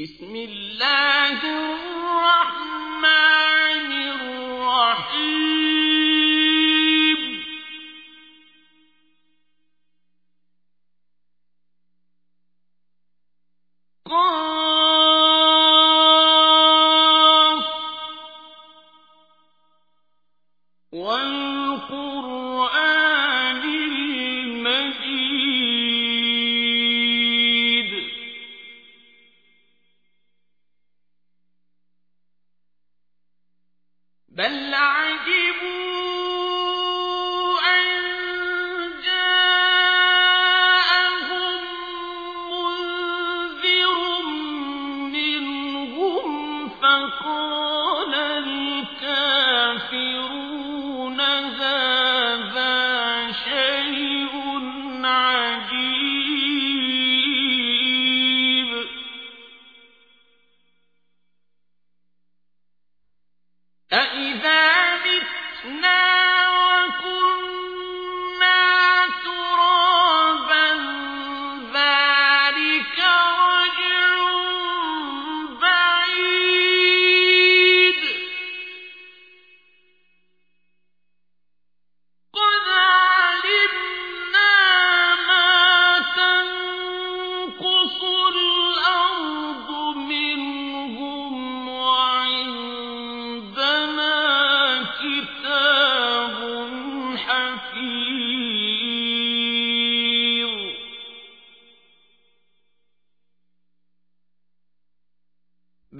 بسم الله الرحمن بل عجبوا أن جاءهم منذر منهم فقال الكافرون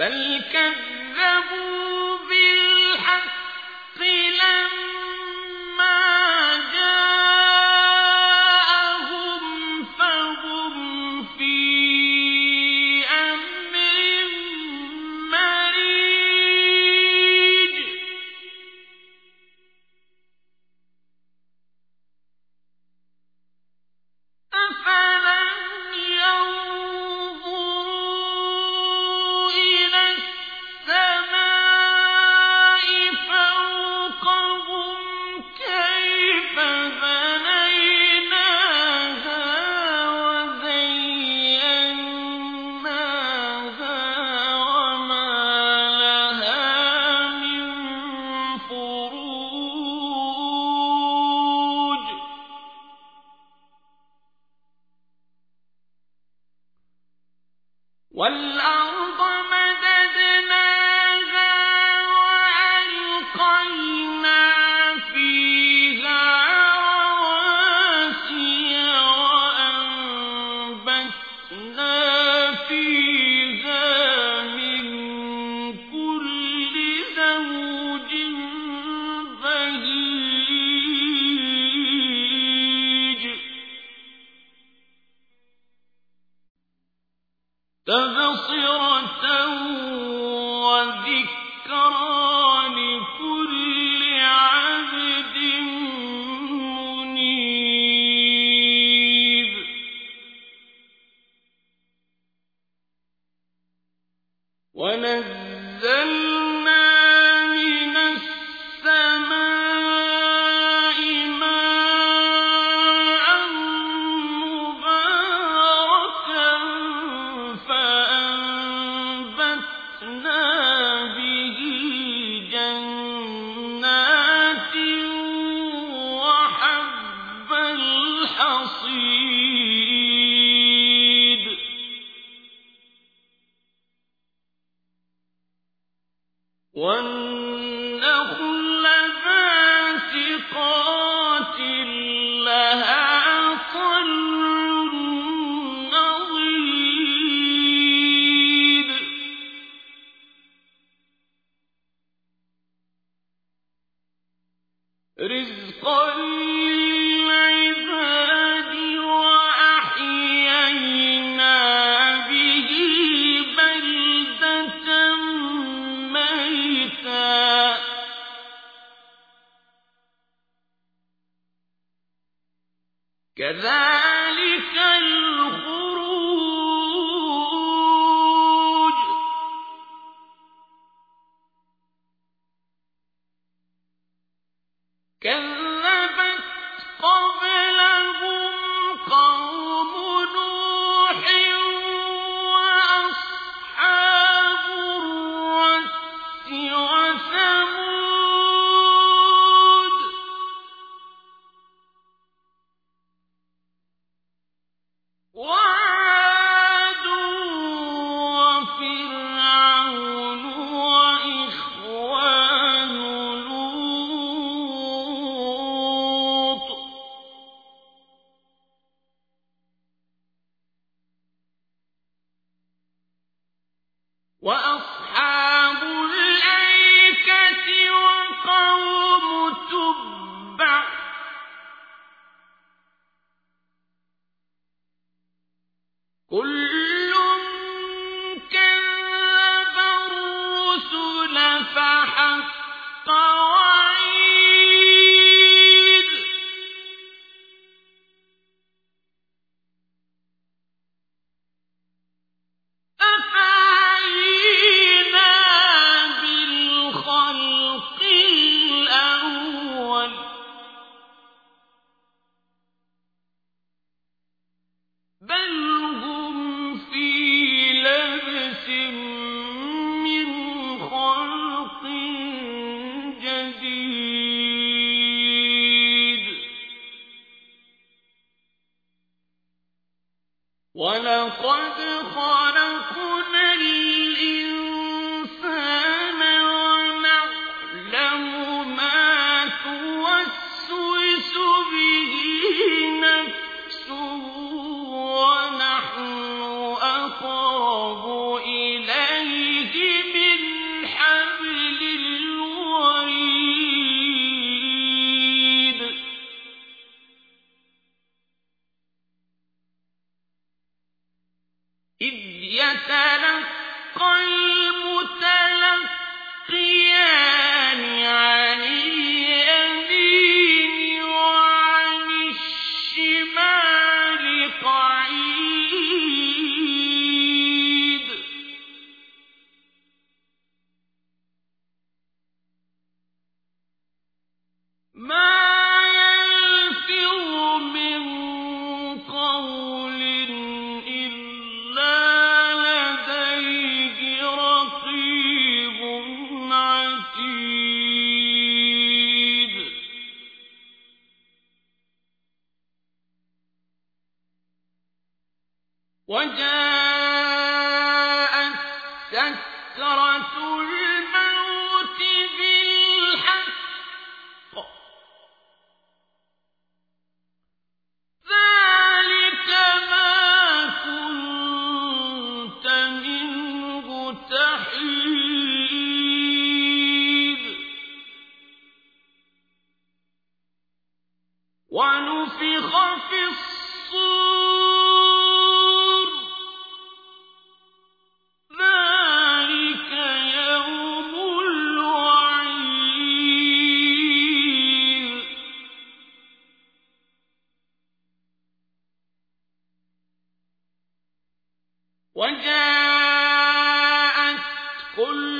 بل كذبوا one كذلك وجاءت كل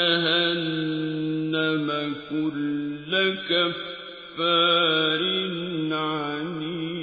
جهنم كل كفار عنيد.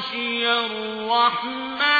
خشي الرحمن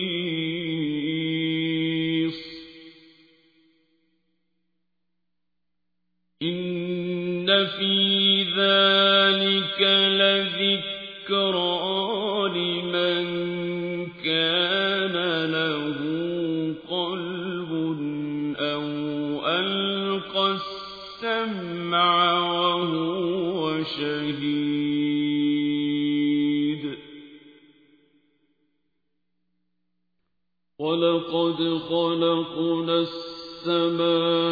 إن في ذلك لذكرى لمن كان له قلب أو ألقى السمع وهو شهيد ولقد خلقنا السماوات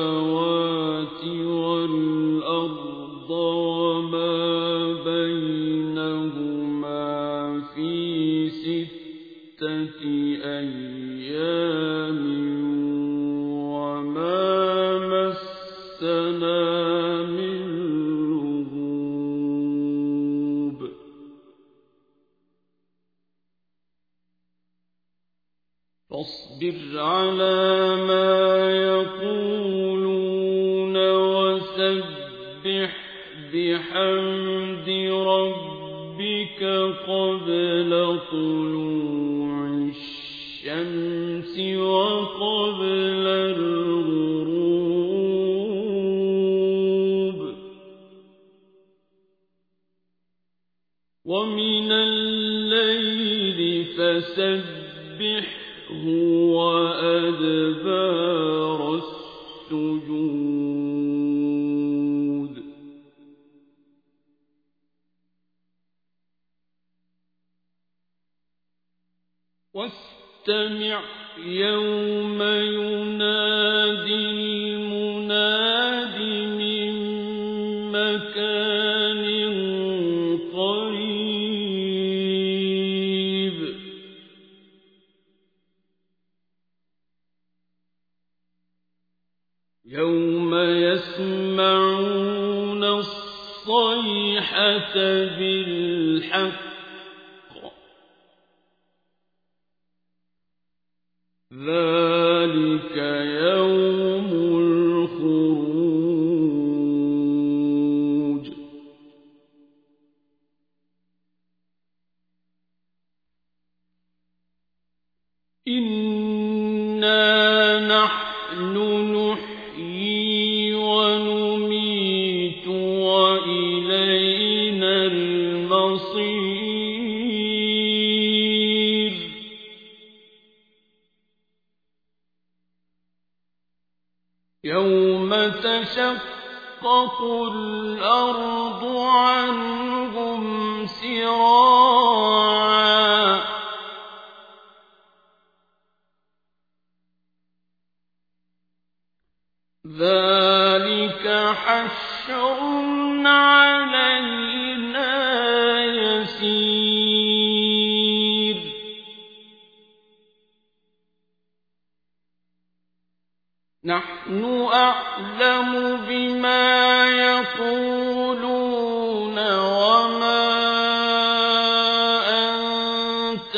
ربك قبل طلوع الشمس وقبل الغروب. ومن الليل فسبحه وأدبار واستمع يوم ينادي المناد من مكان قريب. يوم يسمعون الصيحة يوم ذلك حشر علينا يسير. نحن أعلم بما أنت